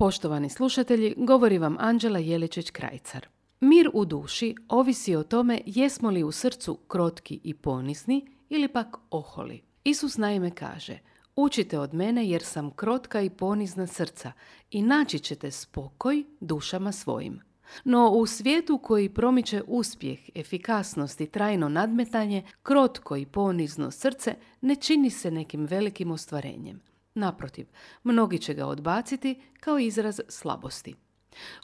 Poštovani slušatelji, govori vam Anđela Jeličić-Krajcar. Mir u duši ovisi o tome jesmo li u srcu krotki i ponisni ili pak oholi. Isus naime kaže, učite od mene jer sam krotka i ponizna srca i naći ćete spokoj dušama svojim. No u svijetu koji promiče uspjeh, efikasnost i trajno nadmetanje, krotko i ponizno srce ne čini se nekim velikim ostvarenjem. Naprotiv, mnogi će ga odbaciti kao izraz slabosti.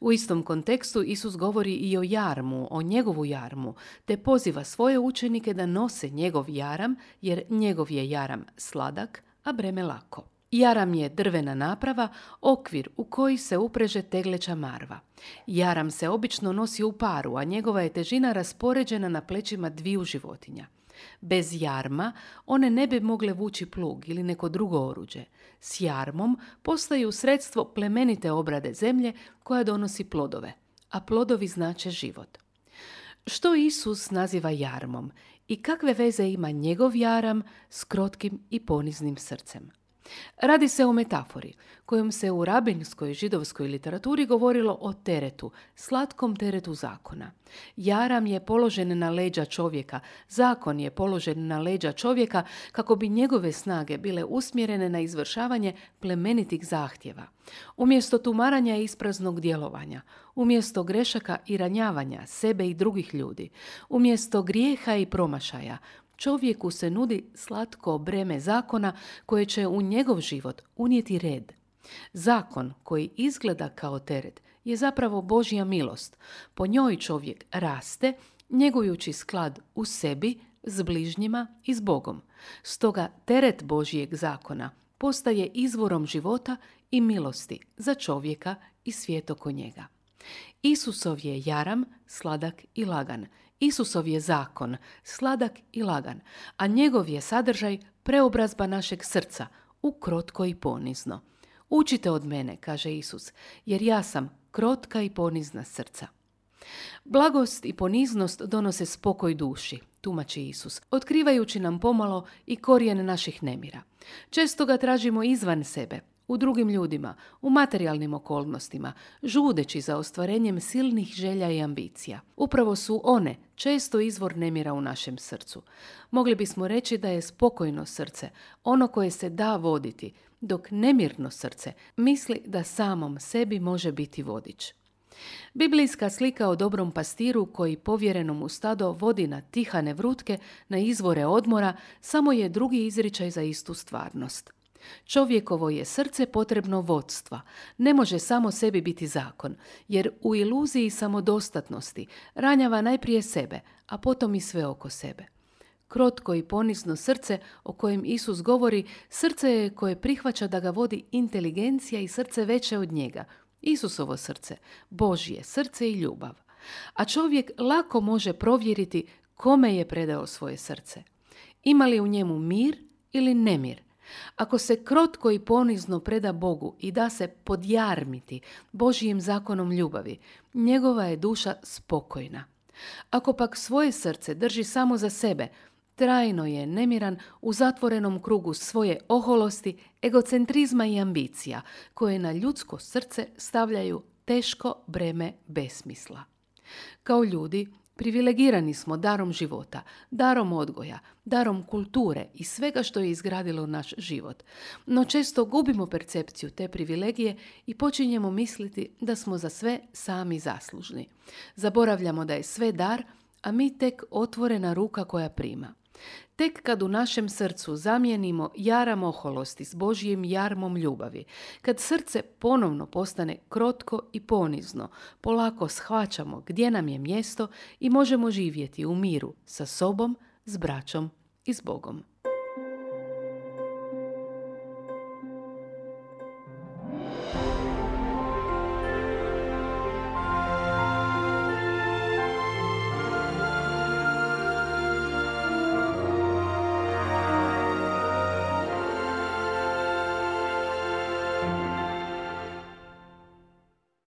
U istom kontekstu Isus govori i o jarmu, o njegovu jarmu, te poziva svoje učenike da nose njegov jaram, jer njegov je jaram sladak, a breme lako. Jaram je drvena naprava, okvir u koji se upreže tegleća marva. Jaram se obično nosi u paru, a njegova je težina raspoređena na plećima dviju životinja. Bez jarma one ne bi mogle vući plug ili neko drugo oruđe. S jarmom postaju sredstvo plemenite obrade zemlje koja donosi plodove, a plodovi znače život. Što Isus naziva jarmom i kakve veze ima njegov jaram s krotkim i poniznim srcem? Radi se o metafori kojom se u rabinskoj židovskoj literaturi govorilo o teretu, slatkom teretu zakona. Jaram je položen na leđa čovjeka, zakon je položen na leđa čovjeka kako bi njegove snage bile usmjerene na izvršavanje plemenitih zahtjeva. Umjesto tumaranja i ispraznog djelovanja, umjesto grešaka i ranjavanja sebe i drugih ljudi, umjesto grijeha i promašaja, čovjeku se nudi slatko breme zakona koje će u njegov život unijeti red. Zakon koji izgleda kao teret je zapravo Božja milost. Po njoj čovjek raste, njegujući sklad u sebi, s bližnjima i s Bogom. Stoga teret Božijeg zakona postaje izvorom života i milosti za čovjeka i svijet oko njega. Isusov je jaram, sladak i lagan Isusov je zakon, sladak i lagan, a njegov je sadržaj preobrazba našeg srca u krotko i ponizno. Učite od mene, kaže Isus, jer ja sam krotka i ponizna srca. Blagost i poniznost donose spokoj duši, tumači Isus, otkrivajući nam pomalo i korijen naših nemira. Često ga tražimo izvan sebe, u drugim ljudima, u materijalnim okolnostima, žudeći za ostvarenjem silnih želja i ambicija. Upravo su one često izvor nemira u našem srcu. Mogli bismo reći da je spokojno srce ono koje se da voditi, dok nemirno srce misli da samom sebi može biti vodič. Biblijska slika o dobrom pastiru koji povjerenom u stado vodi na tihane vrutke, na izvore odmora, samo je drugi izričaj za istu stvarnost. Čovjekovo je srce potrebno vodstva. Ne može samo sebi biti zakon, jer u iluziji samodostatnosti ranjava najprije sebe, a potom i sve oko sebe. Krotko i ponizno srce o kojem Isus govori, srce je koje prihvaća da ga vodi inteligencija i srce veće od njega. Isusovo srce, Božje srce i ljubav. A čovjek lako može provjeriti kome je predao svoje srce. Ima li u njemu mir ili nemir? Ako se krotko i ponizno preda Bogu i da se podjarmiti Božijim zakonom ljubavi, njegova je duša spokojna. Ako pak svoje srce drži samo za sebe, trajno je nemiran u zatvorenom krugu svoje oholosti, egocentrizma i ambicija, koje na ljudsko srce stavljaju teško breme besmisla. Kao ljudi Privilegirani smo darom života, darom odgoja, darom kulture i svega što je izgradilo naš život. No često gubimo percepciju te privilegije i počinjemo misliti da smo za sve sami zaslužni. Zaboravljamo da je sve dar, a mi tek otvorena ruka koja prima. Tek kad u našem srcu zamijenimo jaram oholosti s Božjim jarmom ljubavi, kad srce ponovno postane krotko i ponizno, polako shvaćamo gdje nam je mjesto i možemo živjeti u miru sa sobom, s braćom i s Bogom.